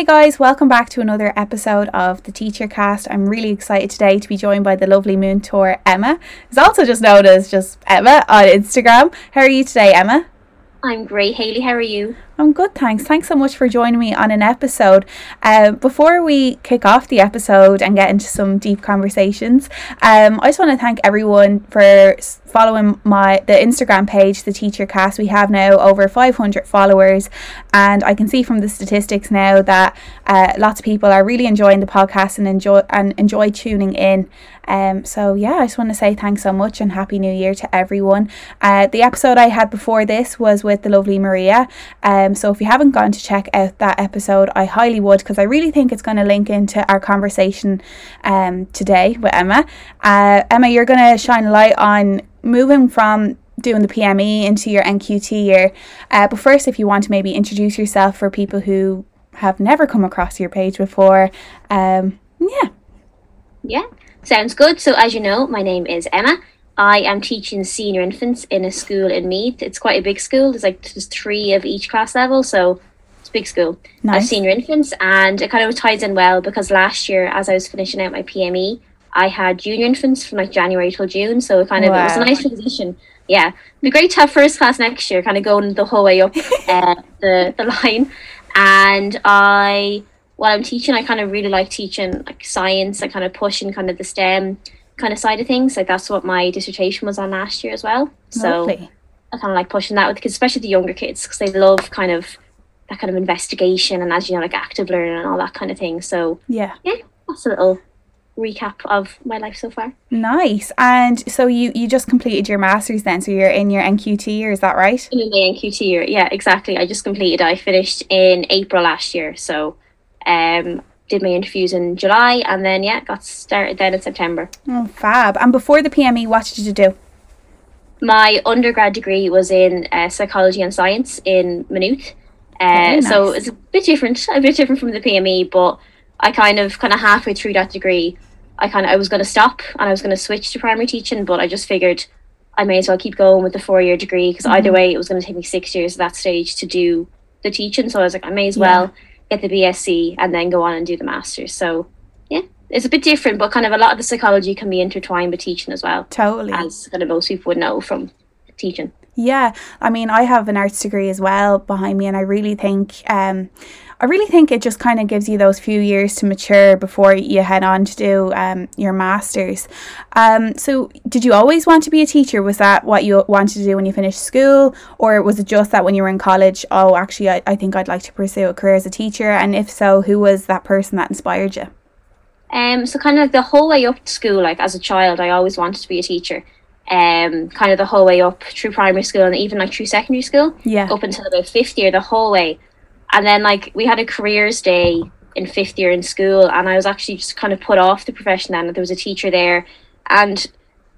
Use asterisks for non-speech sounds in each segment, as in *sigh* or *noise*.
Hey guys, welcome back to another episode of the Teacher Cast. I'm really excited today to be joined by the lovely Múinteoir Emma, who's also just known as just Emma on Instagram. How are you today, Emma? I'm great, Haley. How are you? I'm good, thanks. Thanks so much for joining me on an episode. Uh, before we kick off the episode and get into some deep conversations, um, I just want to thank everyone for following my the Instagram page, the Teacher Cast. We have now over 500 followers, and I can see from the statistics now that uh, lots of people are really enjoying the podcast and enjoy and enjoy tuning in. Um, so yeah, I just want to say thanks so much and happy New Year to everyone. Uh, the episode I had before this was with the lovely Maria. Um, so if you haven't gone to check out that episode, I highly would because I really think it's going to link into our conversation um, today with Emma. Uh, Emma, you're going to shine light on moving from doing the PME into your NQT year. Uh, but first, if you want to maybe introduce yourself for people who have never come across your page before, um, yeah. Yeah. Sounds good. So, as you know, my name is Emma. I am teaching senior infants in a school in Meath. It's quite a big school. There's like there's three of each class level, so it's a big school. Nice. Of senior infants, and it kind of ties in well because last year, as I was finishing out my PME, I had junior infants from like January till June, so it kind of wow. it was a nice transition. Yeah, it'd be great to have first class next year, kind of going the whole way up *laughs* uh, the the line. And I while I'm teaching, I kind of really like teaching like science. I kind of pushing kind of the STEM kind of side of things. Like that's what my dissertation was on last year as well. So Lovely. I kind of like pushing that with kids, especially the younger kids, because they love kind of that kind of investigation and as you know, like active learning and all that kind of thing. So yeah, yeah, that's a little recap of my life so far. Nice. And so you you just completed your masters then, so you're in your NQT year, is that right? In the NQT year, yeah, exactly. I just completed. I finished in April last year, so um, did my interviews in July, and then yeah, got started then in September. Oh, fab! And before the PME, what did you do? My undergrad degree was in uh, psychology and science in Maynooth. Uh, nice. So it's a bit different, *laughs* a bit different from the PME, but I kind of, kind of halfway through that degree, I kind of, I was going to stop and I was going to switch to primary teaching, but I just figured I may as well keep going with the four year degree because mm-hmm. either way, it was going to take me six years at that stage to do the teaching. So I was like, I may as yeah. well get the BSc and then go on and do the master's. So yeah, it's a bit different, but kind of a lot of the psychology can be intertwined with teaching as well. Totally. As kind of most people would know from teaching. Yeah, I mean, I have an arts degree as well behind me, and I really think um, I really think it just kind of gives you those few years to mature before you head on to do um, your masters. Um, so, did you always want to be a teacher? Was that what you wanted to do when you finished school, or was it just that when you were in college? Oh, actually, I, I think I'd like to pursue a career as a teacher. And if so, who was that person that inspired you? Um, so kind of the whole way up to school, like as a child, I always wanted to be a teacher. Um, kind of the whole way up through primary school and even like through secondary school. Yeah. Up until about fifth year, the whole way and then like we had a careers day in fifth year in school and I was actually just kind of put off the profession then there was a teacher there and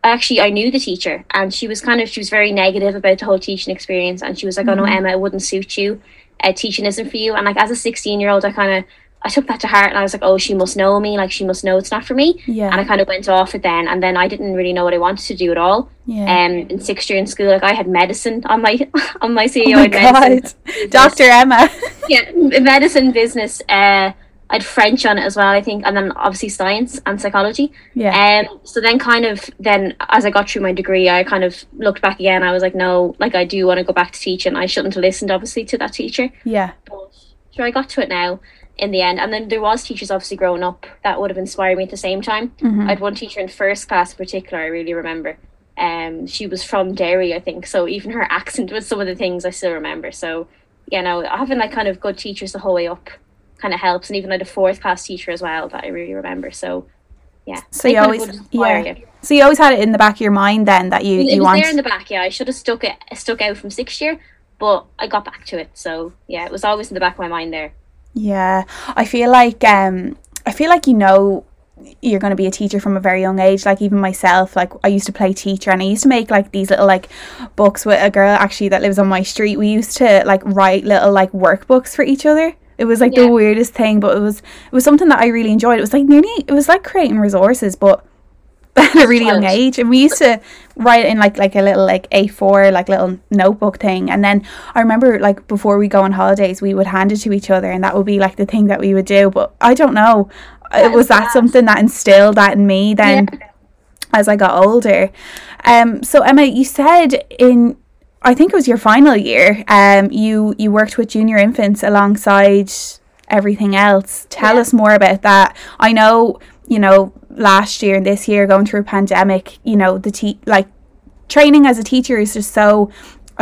actually I knew the teacher and she was kind of she was very negative about the whole teaching experience and she was like mm-hmm. oh no mm-hmm. Emma it wouldn't suit you uh, teaching isn't for you and like as a 16 year old I kind of I took that to heart and I was like, oh, she must know me. Like, she must know it's not for me. Yeah. And I kind of went off it then. And then I didn't really know what I wanted to do at all. Yeah. Um, in sixth year in school, like, I had medicine on my *laughs* on my CAO. Oh my God. Dr. Emma. *laughs* yeah, medicine business. Uh, I had French on it as well, I think, and then obviously science and psychology. Yeah. Um. So then, kind of, then as I got through my degree, I kind of looked back again. I was like, no, like I do want to go back to teaching. I shouldn't have listened, obviously, to that teacher. Yeah. But sure, I got to it now in the end. And then there was teachers obviously growing up that would have inspired me at the same time. Mm-hmm. I had one teacher in first class in particular I really remember. Um, she was from Derry, I think. So even her *laughs* accent was some of the things I still remember. So you know, having like kind of good teachers the whole way up kind of helps. And even like a fourth class teacher as well that I really remember. So yeah. So you always yeah. You. So you always had it in the back of your mind then that you it you was want there in the back. Yeah, I should have stuck it stuck out from sixth year, but I got back to it. So yeah, it was always in the back of my mind there. Yeah, I feel like um, I feel like you know you're going to be a teacher from a very young age like even myself like i used to play teacher and i used to make like these little like books with a girl actually that lives on my street. We used to like write little like workbooks for each other. It was like yeah. the weirdest thing but it was it was something that i really enjoyed. It was like nearly it was like creating resources but *laughs* at a really young age. And we used to write in like like a little like A4 like little notebook thing. And then I remember like before we go on holidays, we would hand it to each other, and that would be like the thing that we would do. But I don't know. That was that class. something that instilled that in me then Yeah. as I got older. Um, so Emma, you said in I think it was your final year, um, you you worked with junior infants alongside everything else. Tell Yeah. us more about that. I know, you know, last year and this year going through a pandemic, you know, the te- like training as a teacher is just so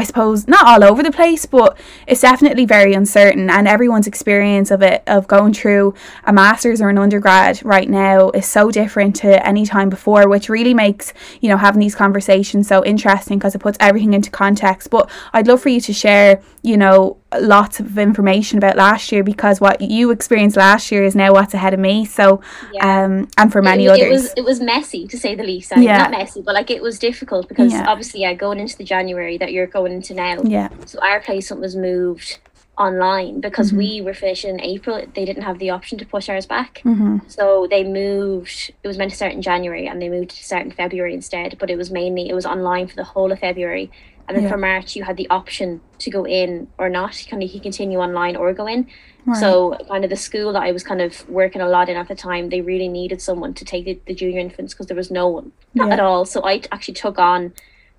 I suppose not all over the place, but it's definitely very uncertain. And everyone's experience of it, of going through a master's or an undergrad right now, is so different to any time before, which really makes, you know, having these conversations so interesting because it puts everything into context. But I'd love for you to share, you know, lots of information about last year because what you experienced last year is now what's ahead of me. So, Yeah. um, and for many it, others. It was it was messy to say the least. I mean, Yeah. Not messy, but like it was difficult because Yeah. obviously, yeah, going into the January that you're going into now. yeah. So our placement was moved online because Mm-hmm. we were finishing in April. They didn't have the option to push ours back. hmm So they moved. It was meant to start in January, and they moved to start in February instead. But it was mainly it was online for the whole of February, and then Yeah. for March you had the option to go in or not. Kind of you continue online or go in. Right. So kind of the school that I was kind of working a lot in at the time, they really needed someone to take the, the junior infants because there was no one not Yeah. at all. So I actually took on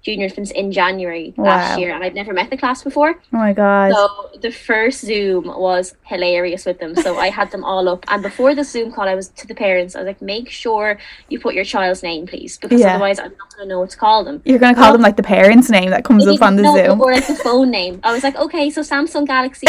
junior infants in January Wow. last year, and I'd never met the class before. Oh my God. So the first Zoom was hilarious with them. So I had them all up, and before the Zoom call, I was to the parents. I was like, "Make sure you put your child's name, please, because Yeah. otherwise I'm not going to know what to call them." You're going to call them like the parent's name that comes up on the Zoom. or like the phone name. I was like, "Okay, so Samsung Galaxy,"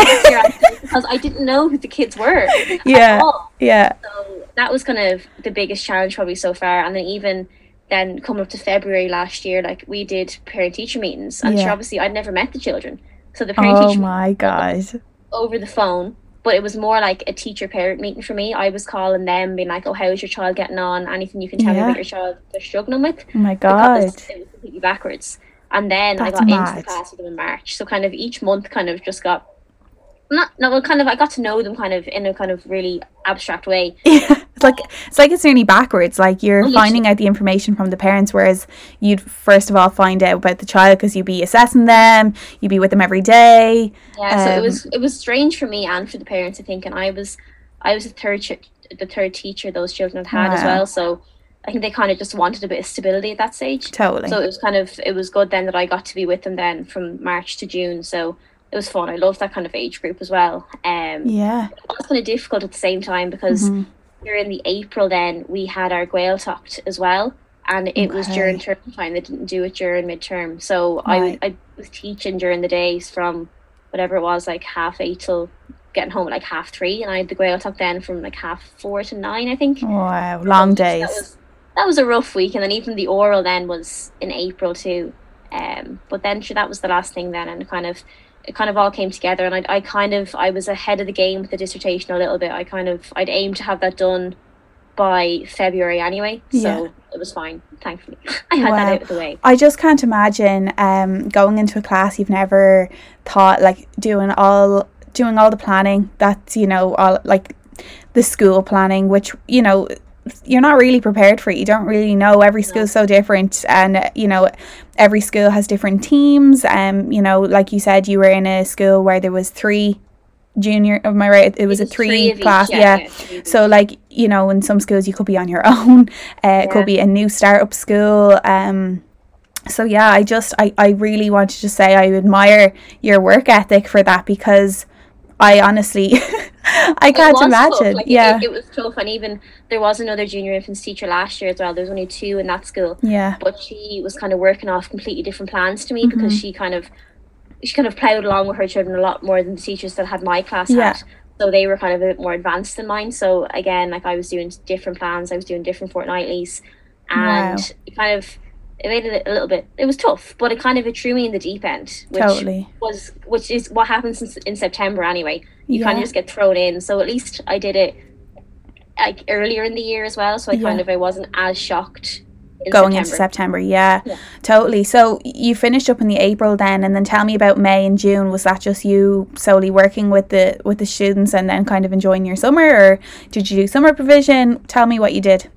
because I didn't know who the kids were. at *laughs* Yeah. all. Yeah. So that was kind of the biggest challenge probably so far. And then even then coming up to February last year, like we did parent teacher meetings, and Yeah. sure, obviously I'd never met the children, so the parent oh teacher. Oh my God. over the phone. But it was more like a teacher parent meeting for me. I was calling them, being like, "Oh, how's your child getting on? Anything you can tell Yeah. me about your child they're struggling with?" Oh my God. Because it was completely backwards. And then I That's got into the class with them in March. So kind of each month, kind of just got not no, well, kind of I got to know them kind of in a kind of really abstract way. Yeah, *laughs* it's like it's like it's nearly backwards. Like you're Oh, finding out the information from the parents, whereas you'd first of all find out about the child because you'd be assessing them, you'd be with them every day. Yeah, so it Um, was it was strange for me and for the parents. I think, and I was I was the third ch- the third teacher those children had had as well. So I think they kind of just wanted a bit of stability at that stage. Totally. So it was kind of it was good then that I got to be with them then from March to June. So it was fun. I loved that kind of age group as well. Um, yeah. it was kind of difficult at the same time because Mhm. during the April then we had our Gaeltacht as well. And it was during term time. They didn't do it during midterm. So Right. I, I was teaching during the days from whatever it was, like half eight till getting home at like half three. And I had the Gaeltacht then from like half four to nine, I think. Wow. Long So days. That was, that was a rough week. And then even the oral then was in April too. Um, but then sure, that was the last thing then. And kind of, it kind of all came together. And I, I kind of, I was ahead of the game with the dissertation a little bit. I kind of, I'd aimed to have that done by February anyway. So Yeah. it was fine, thankfully. *laughs* I had Wow. that out of the way. I just can't imagine um going into a class you've never thought like doing all doing all the planning that's you know all like the school planning which you know you're not really prepared for it. You don't really know. Every school's so different and you know every school has different teams. Um you know like you said you were in a school where there was three junior am I right? It was a It three, of each, class yeah, three of so like you know in some schools you could be on your *laughs* own. Uh, it could be a new startup school. Um so yeah i just I, I really wanted to say i admire your work ethic for that because i honestly *laughs* i can't imagine Like, yeah it, it was tough, and even there was another junior infants teacher last year as well. There was only two in that school, yeah but she was kind of working off completely different plans to me Mm-hmm. because she kind of she kind of plowed along with her children a lot more than the teachers that had my class Yeah. had. So they were kind of a bit more advanced than mine. So again, like I was doing different plans, I was doing different fortnightlies, and Wow. kind of it made it a little bit. It was tough, but it kind of it threw me in the deep end, which totally was which is what happens in, in September anyway. You kind of just get thrown in. So at least I did it like earlier in the year as well. So I kind of I wasn't as shocked. In going September. into september yeah, Yeah. totally so you finished up in the april then and then tell me about may and june was that just you solely working with the with the students and then kind of enjoying your summer or did you do summer provision tell me what you did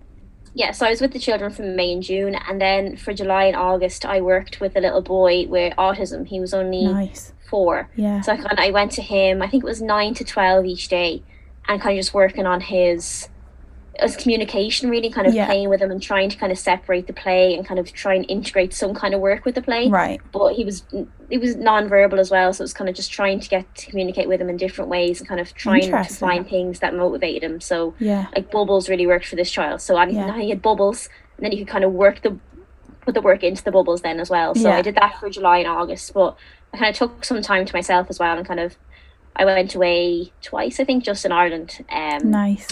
yeah, so I was with the children from May and June, and then for July and August, I worked with a little boy with autism. He was only Nice. four, Yeah. so I kind of I went to him. I think it was nine to twelve each day, and kind of just working on his his communication, really kind of Yeah. playing with him and trying to kind of separate the play and kind of try and integrate some kind of work with the play. Right. But he was he was non-verbal as well, so it was kind of just trying to get to communicate with him in different ways and kind of trying to find things that motivated him. So Yeah. like bubbles really worked for this child. So I Yeah. he had bubbles, and then you could kind of work the put the work into the bubbles then as well. So Yeah. I did that for July and August, but I kind of took some time to myself as well, and kind of I went away twice, I think, just in Ireland. Um, Nice.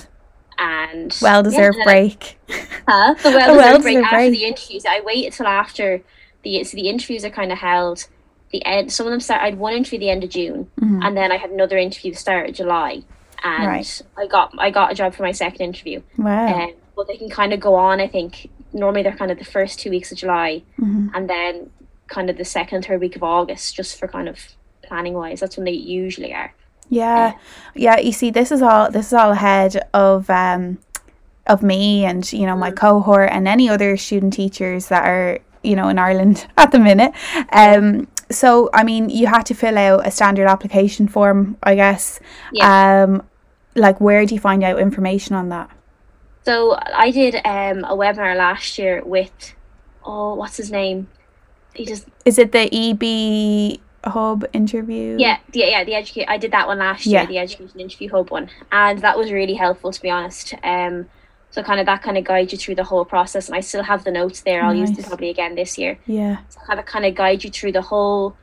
And well deserved I- break. *laughs* Huh? The well-deserved *laughs* well-deserved break after break. the interviews. I waited till after the so the interviews are kind of held. The end. Some of them start. I had one interview the end of June, Mhm. and then I had another interview the start of July, and Right. I got I got a job for my second interview. Wow. Um, but they can kind of go on. I think normally they're kind of the first two weeks of July, Mhm. and then kind of the second third week of August, just for kind of planning wise. That's when they usually are. Yeah, yeah. You see, this is all this is all ahead of um of me and you know my cohort and any other student teachers that are you know in Ireland *laughs* at the minute. Um, so I mean, you had to fill out a standard application form, I guess. Um, like where do you find out information on that? So I did um, a webinar last year with, oh, what's his name? He just Is it the EB Hub interview? yeah, the, yeah, the educate. I did that one last Yeah. year, the education interview hub one, and that was really helpful to be honest. Um, so kind of that kind of guides you through the whole process, and I still have the notes there. I'll use them probably again this year. Yeah. So kind of kind of guide you through the whole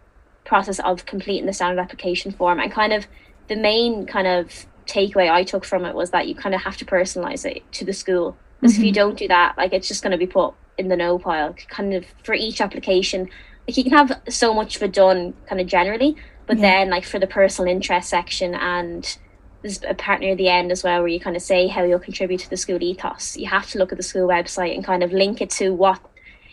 process of completing the standard application form, and kind of the main kind of takeaway I took from it was that you kind of have to personalize it to the school. Because if you don't do that, like it's just going to be put in the no pile. Kind of for each application, like you can have so much of it done kind of generally, but Yeah. then like for the personal interest section and there's a part near the end as well where you kind of say how you'll contribute to the school ethos. You have to look at the school website and kind of link it to what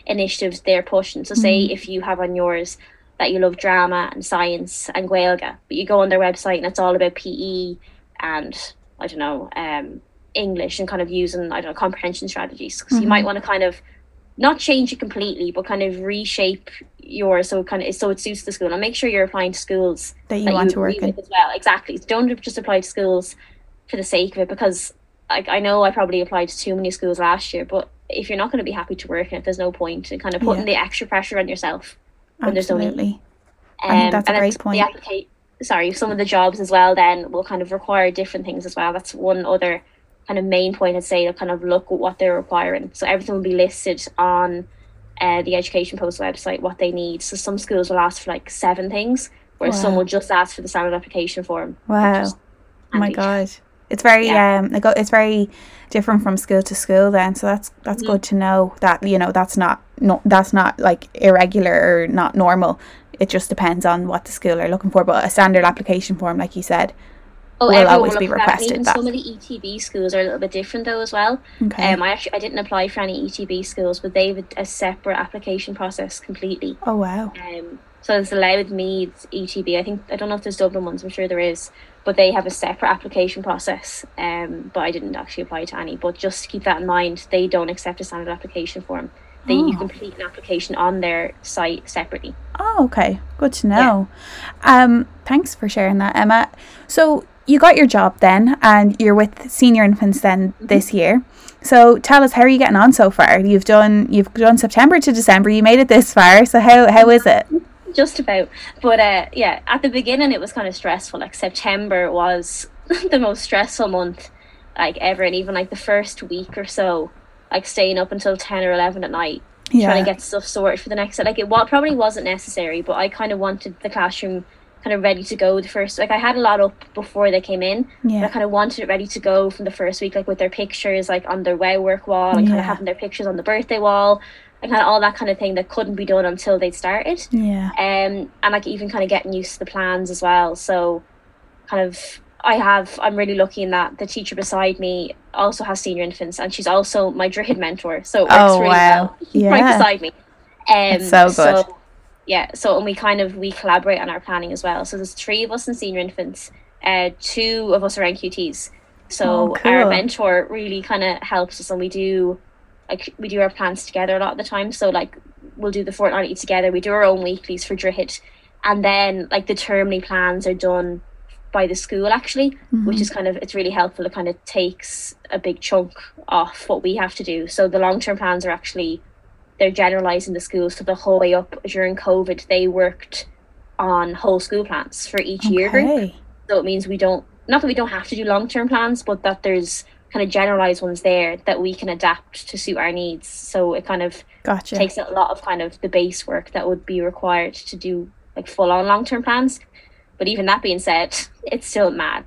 initiatives they're pushing. So say if you have on yours that you love drama and science and Gaeilge, but you go on their website and it's all about PE and I don't know, um, English and kind of using I don't know comprehension strategies. So you might want to kind of not change it completely, but kind of reshape yours so it kind of so it suits the school and make sure you're applying to schools That you want to work in. with as well. Exactly. Don't just apply to schools for the sake of it because like I know I probably applied to too many schools last year, but if you're not going to be happy to work in it, there's no point in kind of putting the extra pressure on yourself. when there's no need. Absolutely. Think that's a Um, great point. Applica- sorry, some of the jobs as well then will kind of require different things as well. That's one other kind of main point I'd say to kind of look at what they're requiring. So everything will be listed on uh, the Education Post website, what they need. So some schools will ask for like seven things, whereas some will just ask for the standard application form. Wow. Oh my god. It's very Yeah. um it's very different from school to school then. So that's that's Mm-hmm. good to know that you know that's not no that's not like irregular or not normal. It just depends on what the school are looking for. But a standard application form, like you said. Oh, will always be look for that. Requested Even some of the ETB schools are a little bit different though as well. Okay. Um, I actually I didn't apply for any ETB schools, but they have a, a separate application process completely. oh wow. Um, so it's allowed Meads ETB. I think I don't know if there's Dublin ones. I'm sure there is, but they have a separate application process. Um, but I didn't actually apply to any. But just to keep that in mind, they don't accept a standard application form. They you Oh. complete an application on their site separately. Oh, okay. Good to know. Yeah. Um, thanks for sharing that, Emma. So you got your job then, and you're with senior infants then Mm-hmm. this year. So tell us, how are you getting on so far? You've done you've done September to December. You made it this far. So how how is it? just about but uh yeah at the beginning it was kind of stressful like september was *laughs* the most stressful month like ever and even like the first week or so like staying up until 10 or 11 at night Yeah. trying to get stuff sorted for the next like it probably wasn't necessary but i kind of wanted the classroom kind of ready to go the first like i had a lot up before they came in but i kind of wanted it ready to go from the first week like with their pictures like on their wow work wall and kind of having their pictures on the birthday wall and kind of all that kind of thing that couldn't be done until they'd started Yeah. um, and like even kind of getting used to the plans as well. So, kind of, I have, I'm really lucky in that the teacher beside me also has senior infants, and she's also my Droichead mentor. So it works Oh, really wow. well. She's *laughs* right Yeah. beside me. Um, That's so good. Yeah, so and we kind of we collaborate on our planning as well. So there's three of us in senior infants. Uh, two of us are NQTs. So Oh, our mentor really kind of helps us, and we do like we do our plans together a lot of the time. So like we'll do the fortnightly together. We do our own weeklies for Droichead, and then like the termly plans are done by the school actually, Mm-hmm. which is kind of it's really helpful. It kind of takes a big chunk off what we have to do. So the long term plans are actually they're generalizing the schools. So the whole way up during COVID, they worked on whole school plans for each year group. So it means we don't not that we don't have to do long term plans, but that there's kind of generalized ones there that we can adapt to suit our needs. So it kind of Gotcha. takes a lot of kind of the base work that would be required to do like full on long term plans. But even that being said, it's still mad.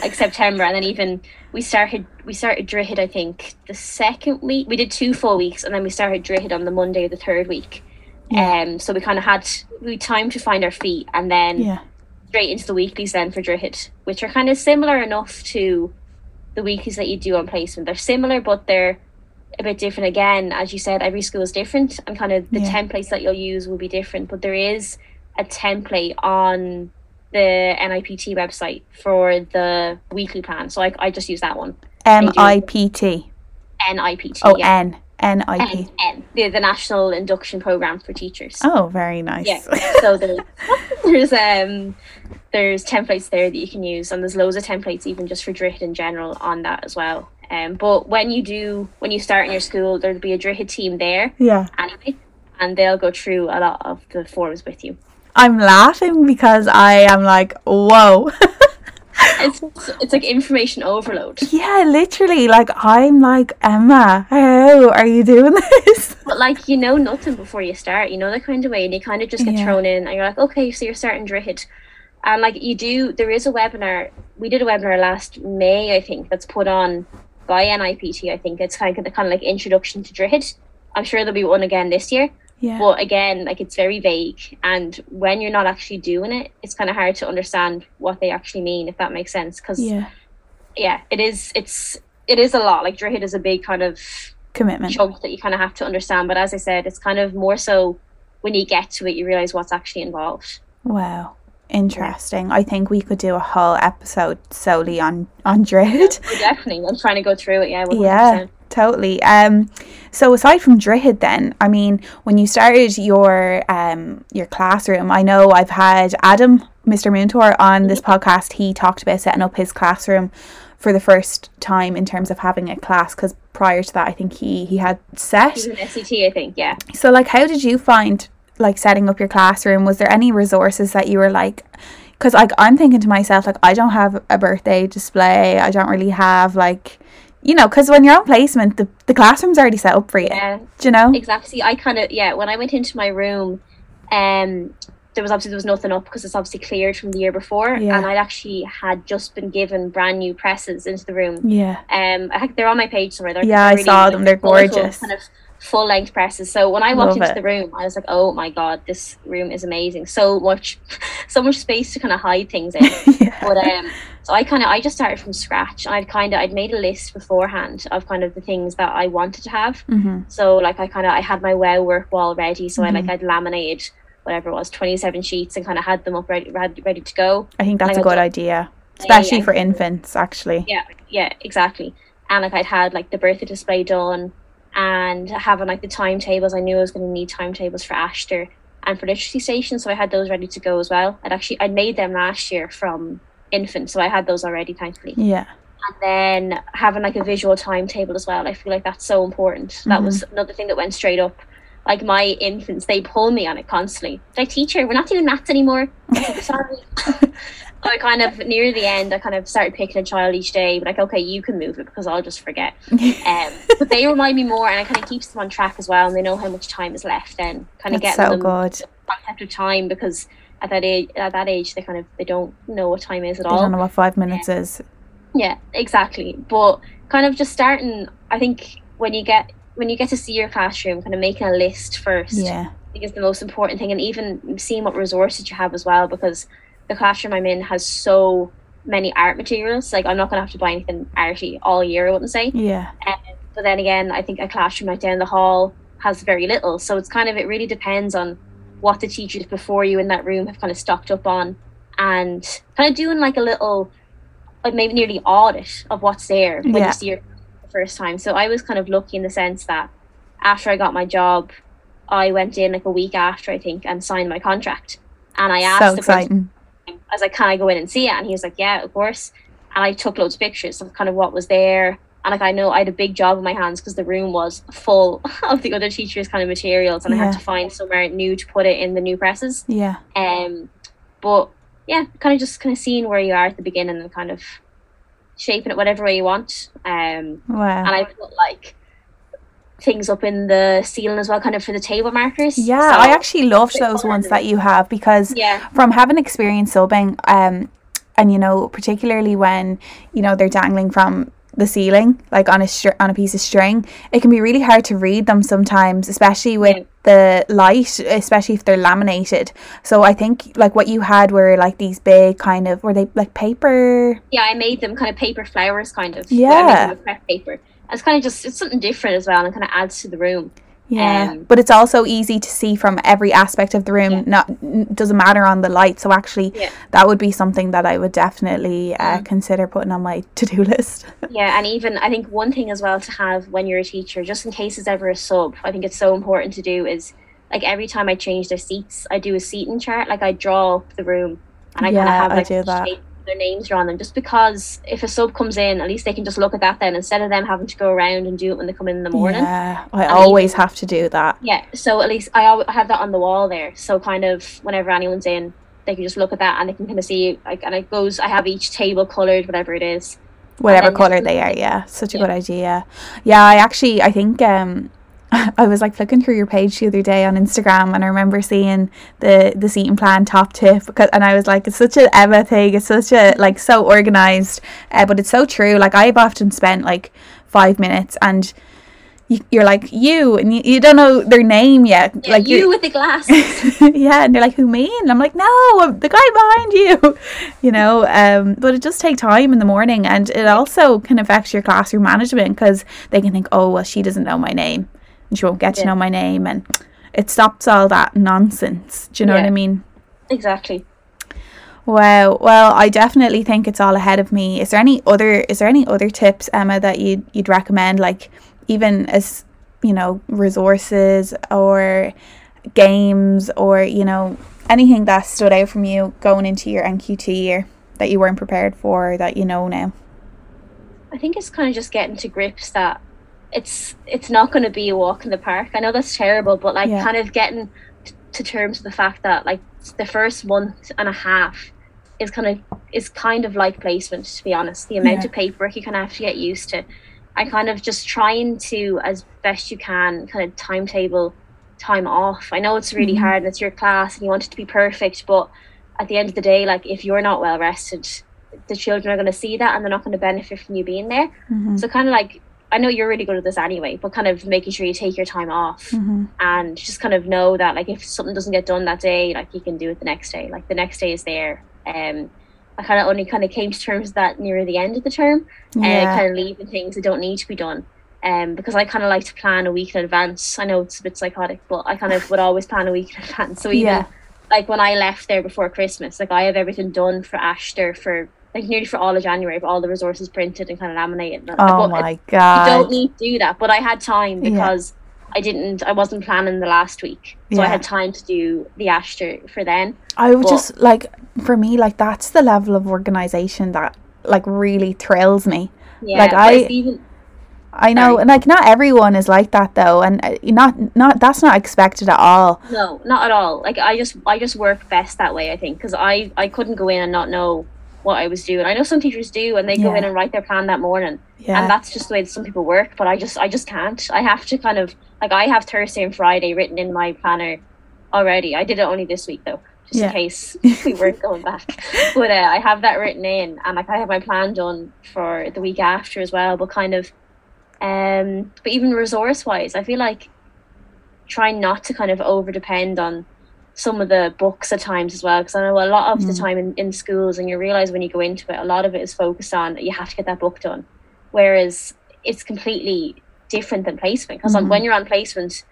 like September, and then even we started we started Droichead I think the second week. We did two full weeks, and then we started Droichead on the Monday of the third week. Yeah. Um, so we kind of had we time to find our feet, and then yeah. straight into the weeklies then for Droichead, which are kind of similar enough to the weeklies that you do on placement. They're similar, but they're a bit different again. As you said, every school is different, and kind of the Yeah. templates that you'll use will be different. But there is a template on the NIPT website for the weekly plan. So I, I just use that one. M I P T. NIPT. Oh, yeah. N. N I N, P. N, the, the National Induction Program for Teachers. Oh, very nice. Yeah. *laughs* So there's, *laughs* there's um there's templates there that you can use, and there's loads of templates even just for Droichead in general on that as well. Um, but when you do when you start in your school, there'll be a Droichead team there yeah. anyway, and they'll go through a lot of the forms with you. I'm laughing because I am like, whoa. *laughs* It's it's like information overload. yeah, literally. Like, I'm like, Emma, how are you doing *laughs* this? But like you know nothing before you start, you know that kind of way, and you kind of just get Yeah. thrown in, and you're like, okay, so you're starting Droichead, and like you do. There is a webinar. We did a webinar last May, I think, that's put on by NIPT. I think it's kind of the kind of like introduction to Droichead. I'm sure there'll be one again this year, Yeah. but again, like it's very vague, and when you're not actually doing it, it's kind of hard to understand what they actually mean, if that makes sense. Because yeah. yeah, it is. It's it is a lot. Like Droichead is a big kind of Commitment. chunk that you kind of have to understand. But as I said, it's kind of more so when you get to it, you realize what's actually involved. Wow. Interesting. I think we could do a whole episode solely on on Droichead. Oh, *laughs* definitely, I'm trying to go through it. Yeah, 100%. Yeah, totally. Um, so aside from Droichead, then, I mean, when you started your um your classroom, I know I've had Adam, Mr. Moontor, on this podcast. He talked about setting up his classroom for the first time in terms of having a class because prior to that, I think he he had set. He's an SET, I think. Yeah. So, like, how did you find like setting up your classroom? Was there any resources that you were like? Because like I'm thinking to myself, like I don't have a birthday display. I don't really have like, you know, because when you're on placement, the the classroom's already set up for you. Yeah. Do you know? Exactly. I kind of yeah. When I went into my room, um, there was obviously there was nothing up because it's obviously cleared from the year before, Yeah. and I actually had just been given brand new presses into the room. Yeah. Um, I think they're on my page somewhere. They're Yeah, I saw like, them. They're gorgeous. Kind of full length presses. So when I walked Love into it. the room, I was like, "Oh my god, this room is amazing! So much, *laughs* so much space to kind of hide things in." *laughs* yeah. but um, so I kind of I just started from scratch. I'd kind of I'd made a list beforehand of kind of the things that I wanted to have. hmm So like I kind of I had my wow work wall ready. So Mhm. I like I'd laminated whatever it was, twenty seven sheets, and kind of had them up ready ready, ready to go. I think that's Like a good idea, especially for infants. Actually. Yeah, yeah, exactly. And like I'd had like the birthday display done, and having like the timetables. I knew I was going to need timetables for Aistear and for literacy station, so I had those ready to go as well. I'd actually I'd made them last year from infant, so I had those already, thankfully. Yeah. And then having like a visual timetable as well. I feel like that's so important. That mm-hmm. was another thing that went straight up. Like my infants, they pull me on it constantly. Like, teacher, we're not doing maths anymore. I like, Sorry. *laughs* I kind of near the end, I kind of started picking a child each day. Like, okay, you can move it because I'll just forget. Um, but they remind me more, and it kind of keeps them on track as well. And they know how much time is left. Then kind of getting so them good. concept of time because at that age, at that age, they kind of they don't know what time is at I all. don't know what five minutes is. Yeah, exactly. But kind of just starting, I think when you get when you get to see your classroom, kind of making a list first, Yeah. I think is the most important thing, and even seeing what resources you have as well, because the classroom I'm in has so many art materials. Like I'm not gonna have to buy anything arty all year. I wouldn't say. Yeah. Um, but then again, I think a classroom like down the hall has very little. So it's kind of it really depends on what the teachers before you in that room have kind of stocked up on, and kind of doing like a little, like maybe nearly audit of what's there when Yeah. you see your the first time. So I was kind of lucky in the sense that after I got my job, I went in like a week after I think and signed my contract. And I asked So the exciting. I was like, "Can I go in and see it?" And he was like, "Yeah, of course." And I took loads of pictures of kind of what was there. And like I know I had a big job in my hands because the room was full *laughs* of the other teachers' kind of materials, and I had to find somewhere new to put it in the new presses. Yeah. Um, but yeah, kind of just kind of seeing where you are at the beginning and kind of shaping it whatever way you want. Um, Wow. and I put like things up in the ceiling as well, kind of for the table markers. Yeah, So- I actually loved those ones that you have because yeah, from having experience subbing, um, and you know, particularly when you know they're dangling from the ceiling, like on a str- on a piece of string, it can be really hard to read them sometimes, especially with Yeah. the light, especially if they're laminated. So I think like what you had were like these big kind of were they like paper? yeah, I made them kind of paper flowers, kind of. I Yeah. made them with paper. It's kind of just it's something different as well, and kind of adds to the room. Yeah, Um, but it's also easy to see from every aspect of the room. Yeah. Not doesn't matter on the light. So actually, Yeah. that would be something that I would definitely uh, Mm. consider putting on my to do *laughs* list. Yeah, and even I think one thing as well to have when you're a teacher, just in case there's ever a sub, I think it's so important to do is like every time I change their seats, I do a seating chart. Like I draw up the room and I kind of have I like do that. Their names drawn on them, just because if a sub comes in, at least they can just look at that then instead of them having to go around and do it when they come in in the morning. Yeah, I always have to do that. Yeah, so at least I I have that on the wall there. So kind of whenever anyone's in, they can just look at that and they can kind of see like and it goes. I have each table colored, whatever it is. Whatever color they are, yeah, such a Yeah. good idea. Yeah, I actually, I think um, *laughs* I was like flicking through your page the other day on Instagram, and I remember seeing the the seating plan top tip because, and I was like, it's such an Emma thing. It's such a like so organized, uh, but it's so true. Like I've often spent like five minutes and. You, you're like you, and you, you don't know their name yet. Yeah, like you with the glasses. *laughs* yeah, and they're like, "Who me?" And I'm like, "No, I'm the guy behind you." *laughs* You know, um, but it does take time in the morning, and it also can affect your classroom management because they can think, "Oh, well, she doesn't know my name, and she won't get to Yeah. know my name," and it stops all that nonsense. Do you know what I mean? exactly. Wow. Well, I definitely think it's all ahead of me. Is there any other? Is there any other tips, Emma, that you'd you'd recommend? Like even as you know, resources or games or you know anything that stood out from you going into your NQT year that you weren't prepared for that you know now. I think it's kind of just getting to grips that it's it's not going to be a walk in the park. I know that's terrible, but like Yeah. kind of getting t- to terms with the fact that like the first month and a half is kind of is kind of like placement to be honest. The amount Yeah. of paperwork you kind of have to get used to. I kind of just trying to as best you can kind of timetable time off. I know it's really Mhm. hard and it's your class and you want it to be perfect, but at the end of the day, like if you're not well rested, the children are going to see that and they're not going to benefit from you being there. Mm-hmm. So kind of like I know you're really good at this anyway, but kind of making sure you take your time off Mm-hmm. and just kind of know that like if something doesn't get done that day, like you can do it the next day. Like the next day is there. Um, I kind of only kind of came to terms with that near the end of the term, and Yeah. kind of leaving things that don't need to be done. Um, because I kind of like to plan a week in advance. I know it's a bit psychotic, but I kind of would always plan a week in advance. So even Yeah. like when I left there before Christmas, like I have everything done for Aistear for like nearly for all of January, but all the resources printed and kind of laminated. Oh But my god! you don't need to do that, but I had time Yeah. because I didn't. I wasn't planning the last week, so I had time to do the Aistear for then. I would But- just like for me like that's the level of organization that like really thrills me. Yeah, Like, I- even I know, Sorry. and like not everyone is like that though, and uh, not not that's not expected at all. no, not at all. Like I just I just work best that way. I think because I I couldn't go in and not know what I was doing. I know some teachers do, and they go in and write their plan that morning, Yeah, and that's just the way that some people work. But I just I just can't. I have to kind of like I have Thursday and Friday written in my planner already. I did it only this week though, just Yeah. in case *laughs* we weren't going back. But uh, I have that written in, and like I have my plan done for the week after as well. But kind of, um, but even resource wise, I feel like trying not to kind of over depend on some of the books at times as well because I know a lot of the Mm. time in, in schools and you realize when you go into it a lot of it is focused on you have to get that book done whereas it's completely different than placement because Mhm. when you're on placement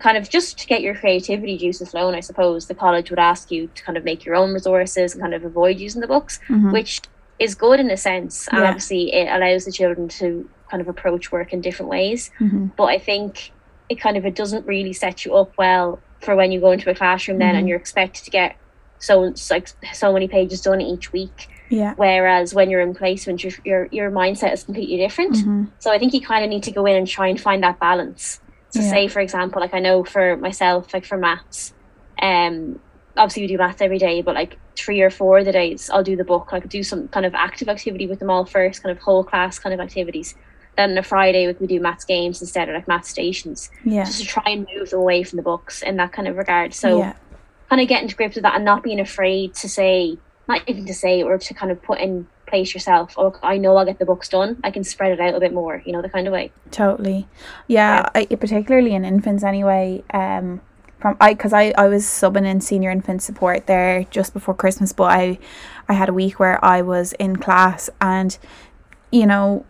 kind of just to get your creativity juices flowing I suppose the college would ask you to kind of make your own resources and kind of avoid using the books Mhm. which is good in a sense and Yeah. obviously it allows the children to kind of approach work in different ways. Mhm. But I think it kind of it doesn't really set you up well for when you go into a classroom then Mhm. and you're expected to get so like so many pages done each week. Yeah. Whereas when you're in placement, your your, your mindset is completely different. Mhm. So I think you kind of need to go in and try and find that balance. So Yeah. say for example, like I know for myself, like for maths, um, obviously we do maths every day, but like three or four of the days I'll do the book, like do some kind of active activity with them all first, kind of whole class kind of activities. Then on a Friday we could do maths games instead, of like maths stations, Yeah. just to try and move them away from the books in that kind of regard. So yeah. kind of getting to grips with that and not being afraid to say, not even to say, or to kind of put in place yourself. Oh, I know I'll get the books done. I can spread it out a bit more. You know, the kind of way. Totally. Yeah, I, particularly in infants anyway. Um, from I because I, I was subbing in senior infant support there just before Christmas, but I I had a week where I was in class and you know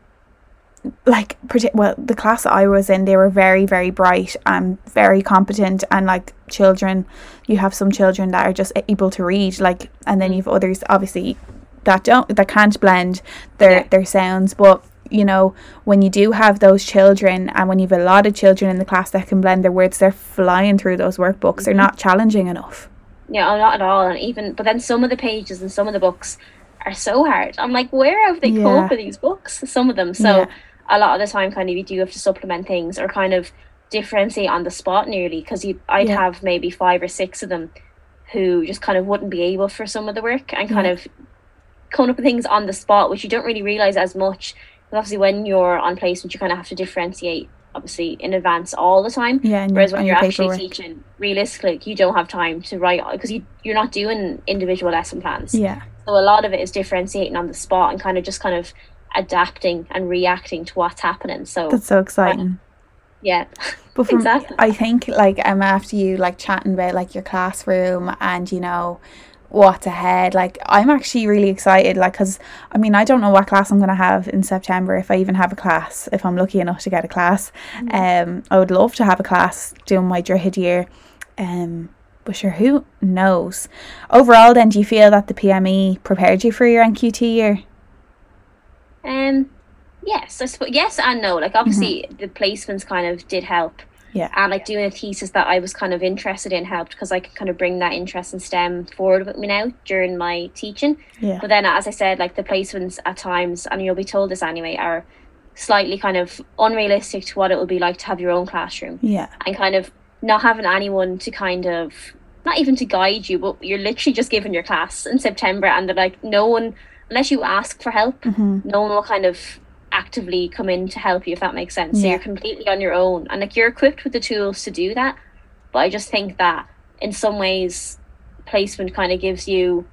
like well the class that I was in they were very very bright and very competent and like children you have some children that are just able to read like and then you've others obviously that don't that can't blend their Yeah. their sounds but you know when you do have those children and when you've a lot of children in the class that can blend their words they're flying through those workbooks they're Mhm. not challenging enough Yeah, oh, not at all. And even, but then some of the pages and some of the books are so hard. I'm like, where have they come Yeah. up with these books? Some of them. So Yeah. A lot of the time, kind of, you do have to supplement things or kind of differentiate on the spot nearly because you, I'd Yeah. have maybe five or six of them who just kind of wouldn't be able for some of the work and kind of coming up with things on the spot, which you don't really realize as much. Because obviously, when you're on placement, you kind of have to differentiate, obviously, in advance all the time. yeah and Whereas when you're your actually paperwork teaching, realistically, you don't have time to write because you you're not doing individual lesson plans. yeah So a lot of it is differentiating on the spot and kind of just kind of adapting and reacting to what's happening. So that's so exciting. Yeah, But *laughs* from, Exactly. I think like um after you like chatting about like your classroom and you know what's ahead like I'm actually really excited like because I mean I don't know what class I'm gonna have in September if I even have a class if I'm lucky enough to get a class. Um I would love to have a class doing my Droichead year um but sure who knows? Overall then do you feel that the PME prepared you for your NQT year um, yes, I suppose yes and no. Like obviously, the placements kind of did help. Yeah. And like doing a thesis that I was kind of interested in helped because I could kind of bring that interest in STEM forward with me now during my teaching. yeah But then, as I said, like the placements at times, and you'll be told this anyway, are slightly kind of unrealistic to what it would be like to have your own classroom yeah and kind of not having anyone to kind of not even to guide you, but you're literally just given your class in September, and they're like, no one, unless you ask for help, hmm no one will kind of actively come in to help you, if that makes sense. So you're completely on your own, and like you're equipped with the tools to do that. But I just think that in some ways, placement kind of gives you.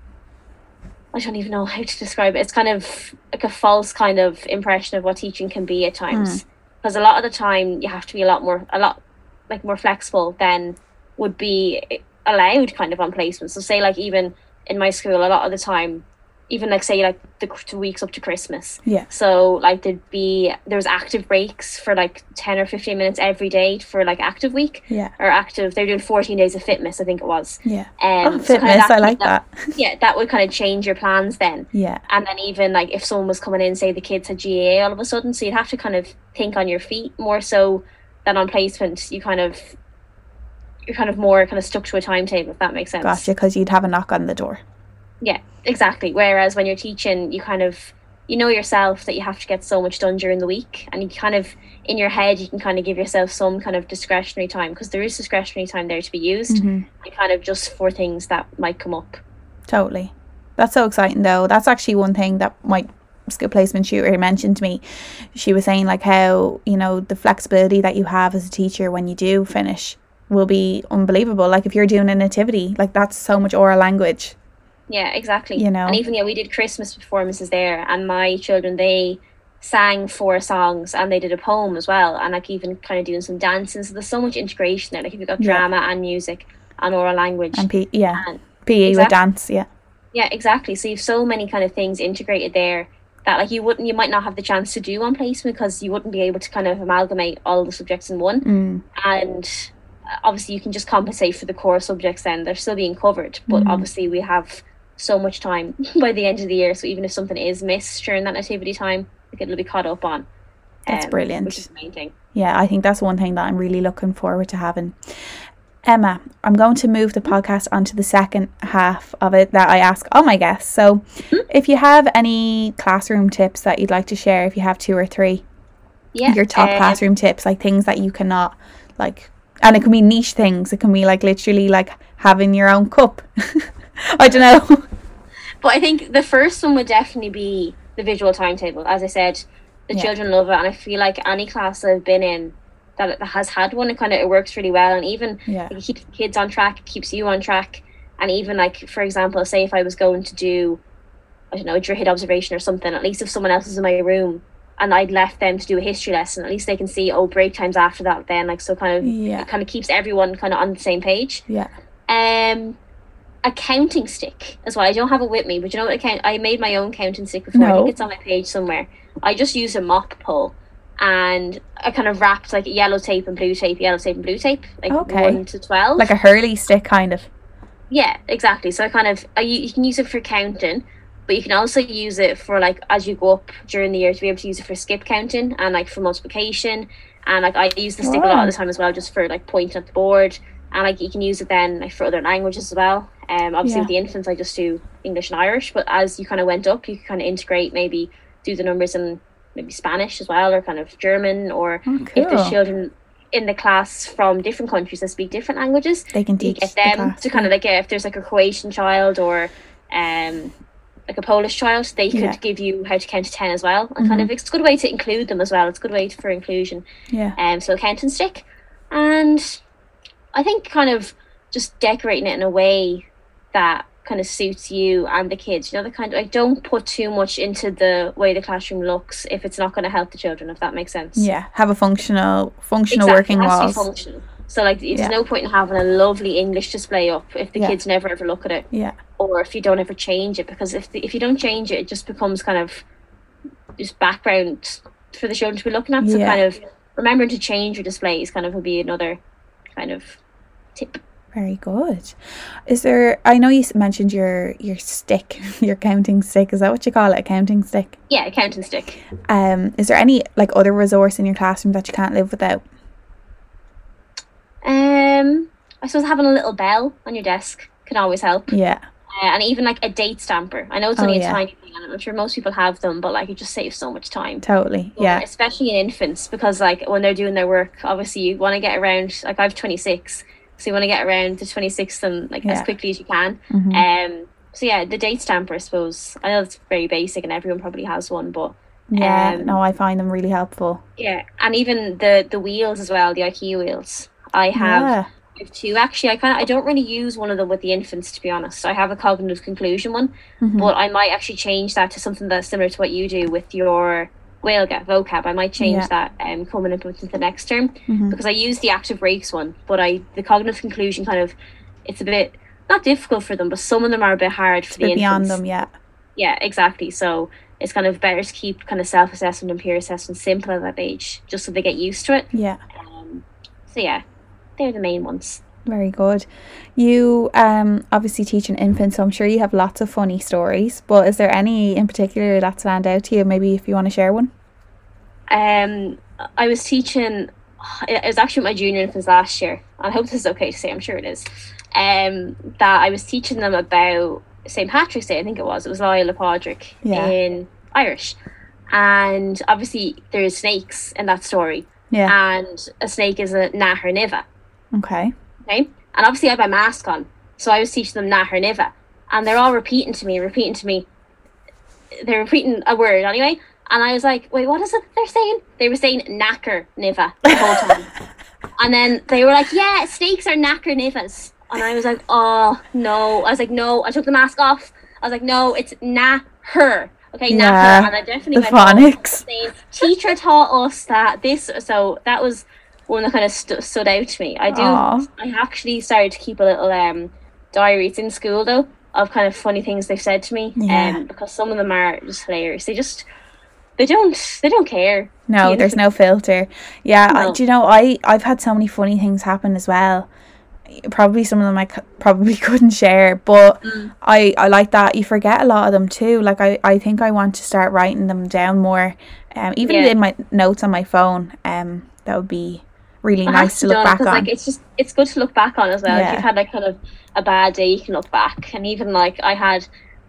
I don't even know how to describe it. It's kind of like a false kind of impression of what teaching can be at times. Because a lot of the time, you have to be a lot more, a lot like more flexible than would be allowed kind of on placement. So say like even in my school, a lot of the time, even like say like the two weeks up to Christmas. Yeah. So like there'd be there was active breaks for like ten or fifteen minutes every day for like active week yeah or active. They're doing fourteen days of fitness, I think it was. yeah Um, oh so kinda fitness I like that. that Yeah, that would kind of change your plans then. yeah And then even like if someone was coming in, say the kids had GAA all of a sudden, so you'd have to kind of think on your feet more so than on placement. You kind of you're kind of more kind of stuck to a timetable, if that makes sense. gotcha because you'd have a knock on the door Yeah, exactly. Whereas when you're teaching, you kind of you know yourself that you have to get so much done during the week, and you kind of in your head you can kind of give yourself some kind of discretionary time because there is discretionary time there to be used, Mhm. and kind of just for things that might come up. Totally. That's so exciting though. That's actually one thing that my school placement tutor mentioned to me. She was saying like how, you know, the flexibility that you have as a teacher when you do finish will be unbelievable. Like if you're doing a nativity, like that's so much oral language. Yeah, exactly. You know. and even yeah, we did Christmas performances there, and my children they sang four songs and they did a poem as well, and like even kind of doing some dancing. So there's so much integration there. Like if you've got Yeah. drama and music and oral language, And P yeah. and PE with dance, yeah. Yeah, exactly. So you've so many kind of things integrated there that like you wouldn't, you might not have the chance to do on placement because you wouldn't be able to kind of amalgamate all the subjects in one. Mm. And uh, obviously, you can just compensate for the core subjects. Then they're still being covered, but Mhm. obviously we have so much time *laughs* by the end of the year. So even if something is missed during that nativity time, like it'll be caught up on. That's brilliant. Which is the main thing. Yeah, I think that's one thing that I'm really looking forward to having. Emma, I'm going to move the podcast onto the second half of it that I ask all my guests. So, Hmm? if you have any classroom tips that you'd like to share, if you have two or three, Yeah. your top um, classroom tips, like things that you cannot, like, and it can be niche things. It can be like literally like having your own cup. *laughs* I don't know. But I think the first one would definitely be the visual timetable. As I said, the Yeah. children love it, and I feel like any class I've been in that that has had one, it kind of it works really well, and even Yeah. like, it keeps the kids on track, keeps you on track, and even like for example, say if I was going to do, I don't know, a Droichead observation or something, at least if someone else is in my room. And I'd left them to do a history lesson. At least they can see oh break times after that. Then like so kind of Yeah. it kind of keeps everyone kind of on the same page. Yeah. Um, a counting stick as well. I don't have it with me, but you know what? I count. I made my own counting stick before. I think it's on my page somewhere. I just used a mop pole and I kind of wrapped like yellow tape and blue tape, yellow tape and blue tape, like Okay. one to twelve. Like a hurley stick, kind of. yeah, exactly. So I kind of I, you can use it for counting. But you can also use it for like as you go up during the year to be able to use it for skip counting and like for multiplication and like I use the stick a lot of the ah. time as well just for like pointing at the board and like you can use it then like for other languages as well. Um, obviously Yeah. with the infants I just do English and Irish, but as you kind of went up, you could kind of integrate maybe do the numbers in maybe Spanish as well or kind of German or Oh, if there's children in the class from different countries that speak different languages, They can teach get the them class, to kind of like yeah, if there's like a Croatian child or um like a Polish child, they could Yeah. give you how to count to ten as well. And kind of it's a good way to include them as well. It's a good way for inclusion. Yeah. Um so a counting stick. And I think kind of just decorating it in a way that kind of suits you and the kids. You know, the kind of like don't put too much into the way the classroom looks if it's not going to help the children. If that makes sense. Yeah. Have a functional, functional Exactly, working walls. functional. So like, there's Yeah. no point in having a lovely English display up if the Yeah. kids never ever look at it, Yeah. or if you don't ever change it. Because if the, if you don't change it, it just becomes kind of just background for the children to be looking at. So Yeah. kind of remembering to change your displays kind of would be another kind of tip. Very good. Is there? I know you mentioned your your stick, *laughs* your counting stick. Is that what you call it? A counting stick. Yeah, a counting stick. Um, is there any like other resource in your classroom that you can't live without? Um, I suppose having a little bell on your desk can always help. Yeah. Uh, and even like a date stamper. I know it's Oh, only a yeah. tiny thing, and I'm sure most people have them, but like it just saves so much time. Totally. But Yeah. especially in infants because like when they're doing their work obviously you want to get around like i've 26 so you want to get around to 26 and like as quickly as you can Mhm. um so yeah the date stamper i suppose i know it's very basic and everyone probably has one but Yeah. um, no, I find them really helpful. yeah and even the the wheels as well the ikea wheels i have Yeah. Have two actually i kind of i don't really use one of them with the infants to be honest i have a cognitive conclusion one Mhm. but I might actually change that to something that's similar to what you do with your Gaeilge vocab. I might change Yeah. that um, coming up into the next term Mhm. because I use the active breaks one, but I the cognitive conclusion kind of it's a bit not difficult for them, but some of them are a bit hard for We're the beyond infants. them. Yeah. Yeah, exactly. So it's kind of better to keep kind of self assessment and peer assessment simple at that age, just so they get used to it. Yeah. Um, so yeah, they're the main ones. Very good. You um obviously teach an infant, so I'm sure you have lots of funny stories. But is there any in particular that stand out to you? Maybe if you want to share one. Um, I was teaching. It was actually my junior infants last year. I hope this is okay to say. I'm sure it is. Um, that I was teaching them about St Patrick's Day. I think it was. It was Lyle Padraig Yeah. in Irish, and obviously there's snakes in that story. Yeah. And a snake is a nathair nimhe. Okay. Okay, and obviously I had my mask on, so I was teaching them nathair nimhe, and they're all repeating to me, repeating to me. They're repeating a word anyway, and I was like, "Wait, what is it they're saying?" They were saying "knacker niva" the whole time, *laughs* and then they were like, "Yeah, snakes are knacker nivas," and I was like, "Oh no!" I was like, "No!" I took the mask off. I was like, "No, it's na her." Okay, Yeah, her. and I definitely the went phonics. saying, "Teacher taught us that this." So that was one that kind of stu stood out to me. I do. Aw. I actually started to keep a little um diary. It's in school though of kind of funny things they've said to me. Yeah. Um, because some of them are just hilarious. They just they don't they don't care. No, there's no filter. Yeah, I, do you know I I've had so many funny things happen as well. probably some of them I c- *laughs* probably couldn't share, but Mm. I I like that you forget a lot of them too. Like I I think I want to start writing them down more, um, even Yeah. in my notes on my phone. Um, that would be really nice to look back on. Like it's just it's good to look back on as well. If you've had like kind of a bad day, you can look back. And even like I had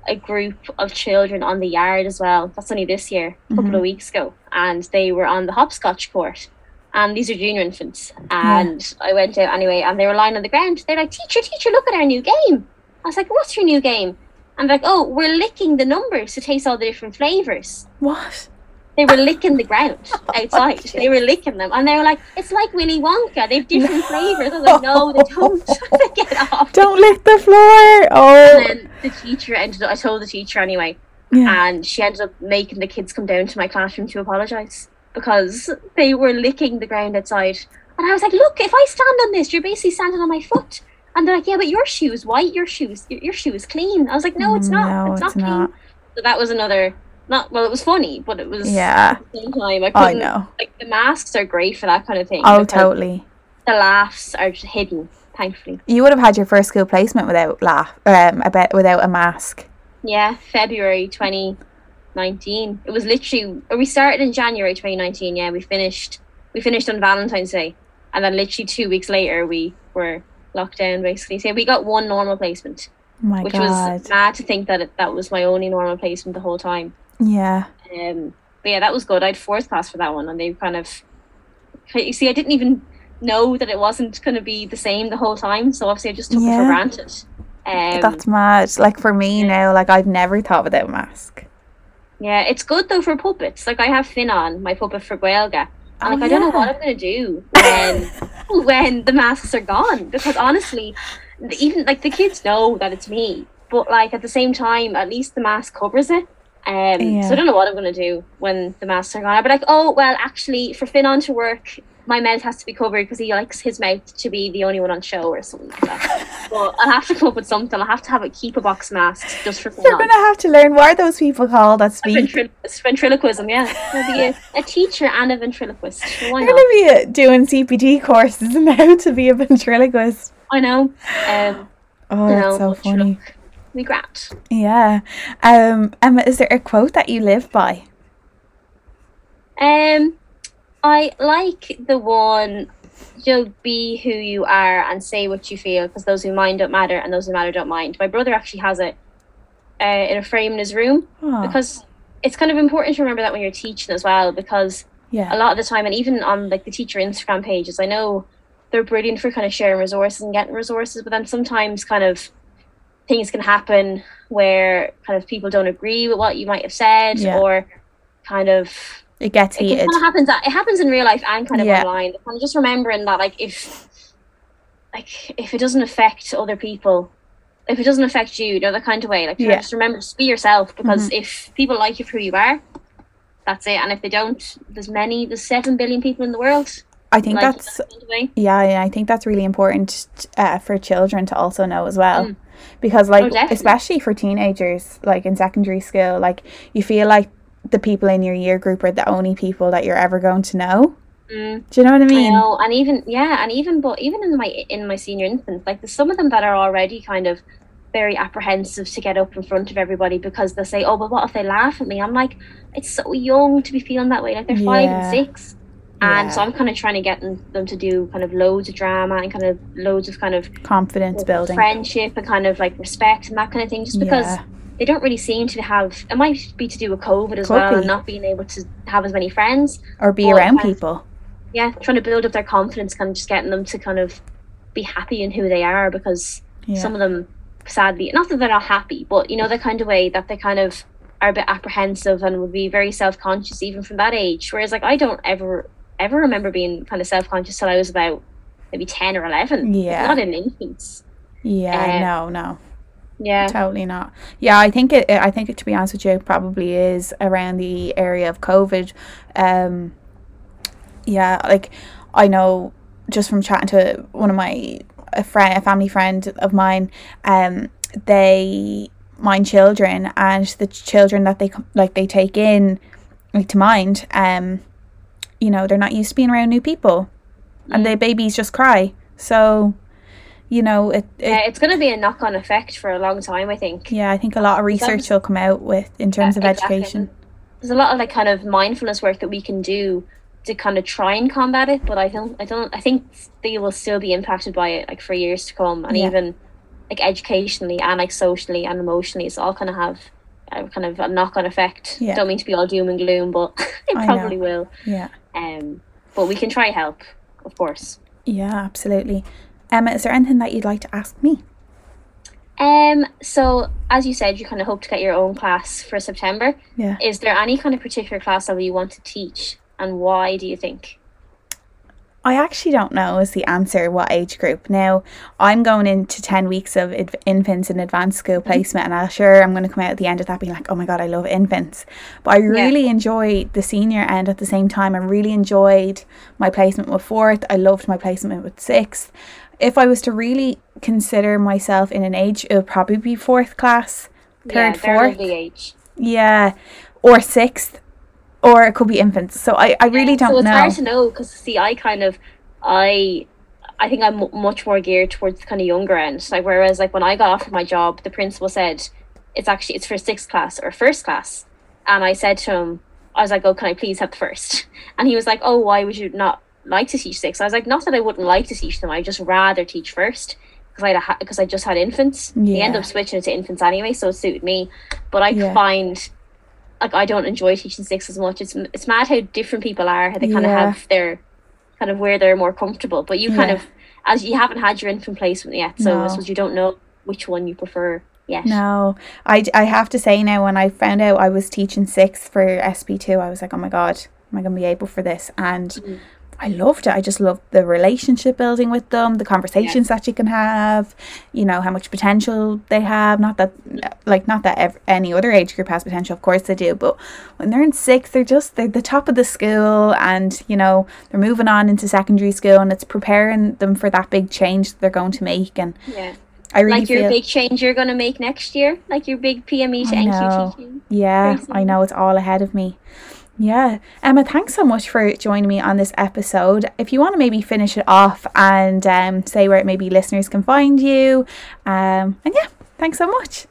a group of children on the yard as well. That's only this year, a couple Mhm. of weeks ago, and they were on the hopscotch court. And these are junior infants. And I went out anyway, and they were lying on the ground. They're like, "Teacher, teacher, look at our new game." I was like, "What's your new game?" And they're like, "Oh, we're licking the numbers to taste all the different flavors." what? They were licking the ground *laughs* oh, outside. Okay. They were licking them, and they were like, "It's like Willy Wonka. They have different flavors." I was like, "No, they don't. *laughs* *laughs* Get off." Don't lick the floor. Oh, And then the teacher ended up. I told the teacher anyway, yeah. and she ended up making the kids come down to my classroom to apologize because they were licking the ground outside. And I was like, "Look, if I stand on this, you're basically standing on my foot." And they're like, "Yeah, but your shoe's white. Your shoes, your, your shoe is clean." I was like, "No, it's not. No, it's, not it's clean." not. So that was another. Not well. It was funny, but it was Yeah. At the same time, I I couldn't. know. Like the masks are great for that kind of thing. Oh, totally. The laughs are just hidden, thankfully. You would have had your first school placement without laugh, um, a bit without a mask. Yeah, February 2019. It was literally. We started in January 2019. Yeah, we finished. We finished on Valentine's Day, and then literally two weeks later we were locked down. Basically, so we got one normal placement, Oh my which god. was mad to think that it, that was my only normal placement the whole time. Yeah. Um, but yeah, that was good. I had fourth class for that one, and they kind of. You see, I didn't even know that it wasn't going to be the same the whole time, so obviously I just took it for granted. Um, That's mad. Like for me yeah. now, like I've never thought without a mask. yeah, it's good though for puppets. Like I have Finn on my puppet for Gaeilge, and Oh, like I don't know what. I'm going to do *laughs* when when the masks are gone because honestly, even like the kids know that it's me, but like at the same time, at least the mask covers it. Um, Yeah. So I don't know what I'm going to do when the masks are gone. I'll be like, oh well, actually, for Finn on to work, my mouth has to be covered because he likes his mouth to be the only one on show or something like that. *laughs* but I'll have to come up with something. I'll have to have a keep a box mask just for Finn You're gonna have to learn what are those people called that speak. Ventrilo- ventriloquism, yeah. Be a, *laughs* a teacher and a ventriloquist. Why You're gonna be uh, doing CPD courses *laughs* now to be a ventriloquist. I know. Um, Oh, that's know, so funny. We grant. Yeah. Um, Emma, is there a quote that you live by? Um, I like the one. You'll be who you are and say what you feel because those who mind don't matter and those who matter don't mind. My brother actually has it uh, in a frame in his room because it's kind of important to remember that when you're teaching as well because yeah. a lot of the time and even on like the teacher instagram pages i know they're brilliant for kind of sharing resources and getting resources but then sometimes kind of things can happen where kind of people don't agree with what you might have said Yeah. or kind of It gets it heated. kind of happens it happens in real life and kind of Yeah. online of just remembering that like if like if it doesn't affect other people if it doesn't affect you, you know, that kind of way. Like, Yeah. just remember, just be yourself because if people like you for who you are, that's it. And if they don't, there's many, there's seven billion people in the world. I think like that's that kind of yeah, yeah, I think that's really important uh, for children to also know as well. Mm. Because like Oh, especially for teenagers, like in secondary school, like you feel like the people in your year group are the only people that you're ever going to know. Mm. Do you know what I I mean? know, and even yeah, and even but even in my in my senior infants, like there's some of them that are already kind of very apprehensive to get up in front of everybody because they'll say, "Oh, but what if they laugh at me?" I'm like, it's so young to be feeling that way. Like they're five and six, and so I'm kind of trying to get them, them to do kind of loads of drama and kind of loads of kind of Confidence building. friendship and kind of like respect and that kind of thing. Just because Yeah. they don't really seem to have. It might be to do with COVID as Could well be. and not being able to have as many friends Or be around kind of- people. yeah, trying to build up their confidence, kind of just getting them to kind of be happy in who they are because Yeah. some of them, sadly, not that they're not happy, but you know, the kind of way that they kind of are a bit apprehensive and would be very self conscious even from that age. Whereas, like, I don't ever, ever remember being kind of self conscious till I was about maybe 10 or 11. Yeah. Not in infants. Yeah, uh, no, no. Yeah. Totally not. Yeah, I think it. I think it, to be honest with you, it probably is around the area of COVID. Um, yeah, like I know just from chatting to one of my a friend, a family friend of mine. Um, they mind children, and the children that they like they take in, like to mind. Um, you know, they're not used to being around new people, and mm. the babies just cry. So, you know it, it yeah, it's going to be a knock-on effect for a long time. I think. yeah i think a lot of research will come out with in terms of Yeah, exactly. education There's a lot of like kind of mindfulness work that we can do to kind of try and combat it, but I don't, I don't, I think they will still be impacted by it like for years to come, and Yeah. even like educationally and like socially and emotionally, it's all kind of have a kind of a knock-on effect. Yeah. Don't mean to be all doom and gloom, but *laughs* it probably will. yeah Um, but we can try help, of course. yeah absolutely emma is there anything that you'd like to ask me Um, so as you said, you kind of hope to get your own class for September. yeah Is there any kind of particular class level you want to teach, and why do you think? I actually don't know is the answer what age group. Now, I'm going into 10 weeks of inf- infants in advanced school placement, and I'm sure I'm going to come out at the end of that being like, oh my God, I love infants. But I really enjoyed the senior end at the same time. I really enjoyed my placement with fourth. I loved my placement with sixth. If I was to really consider myself in an age, it would probably be fourth class, third, they're fourth. Yeah, or sixth, or it could be infants. So I, I really don't know. so it's know. hard to know because see, I kind of, I, I think I'm mu- much more geared towards the kind of younger end. Like whereas like when I got offered my job, the principal said it's actually it's for sixth class or first class, and I said to him, I was like, oh, can I please have the first? *laughs* And he was like, oh, why would you not like to teach six? I was like, not that I wouldn't like to teach them, I just rather teach first. Because I ha- because I just had infants, we end up switching it to infants anyway, so it suited me. But I Yeah. find like I don't enjoy teaching six as much. It's it's mad how different people are. How they kind Yeah. of have their kind of where they're more comfortable. But you kind of as you haven't had your infant placement yet, so No. I suppose you don't know which one you prefer yet. No, I, I have to say now, when I found out I was teaching six for SP2, I was like, oh my God, am I going to be able for this? And Mhm. I loved it. I just loved the relationship building with them, the conversations that you can have, you know, how much potential they have. Not that, like, not that ev- any other age group has potential, of course they do, but when they're in sixth, they're just, they're the top of the school and, you know, they're moving on into secondary school and it's preparing them for that big change that they're going to make. And Yeah, I really like feel. your big change you're gonna make next year, like your big PME to teaching. Yeah, Very I know it's all ahead of me. Yeah. Emma, thanks so much for joining me on this episode. If you want to maybe finish it off and um, say where maybe listeners can find you. Um, and yeah, thanks so much.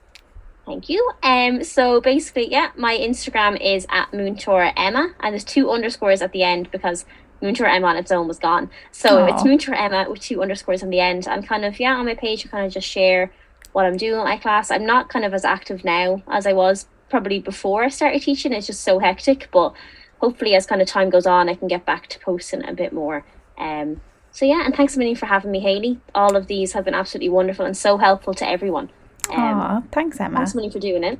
Thank you. Um, so basically, yeah, my Instagram is at Múinteoir Emma, and there's two underscores at the end because Múinteoir Emma on its own was gone. So Aw. it's Múinteoir Emma with two underscores on the end, and kind of yeah, on my page, I kind of just share what I'm doing with my class. I'm not kind of as active now as I was probably before I started teaching. It's just so hectic, but hopefully, as kind of time goes on, I can get back to posting a bit more. Um, so yeah, and thanks a million for having me, Haley. All of these have been absolutely wonderful and so helpful to everyone. Um, Aw, thanks, Emma. thanks million for doing it.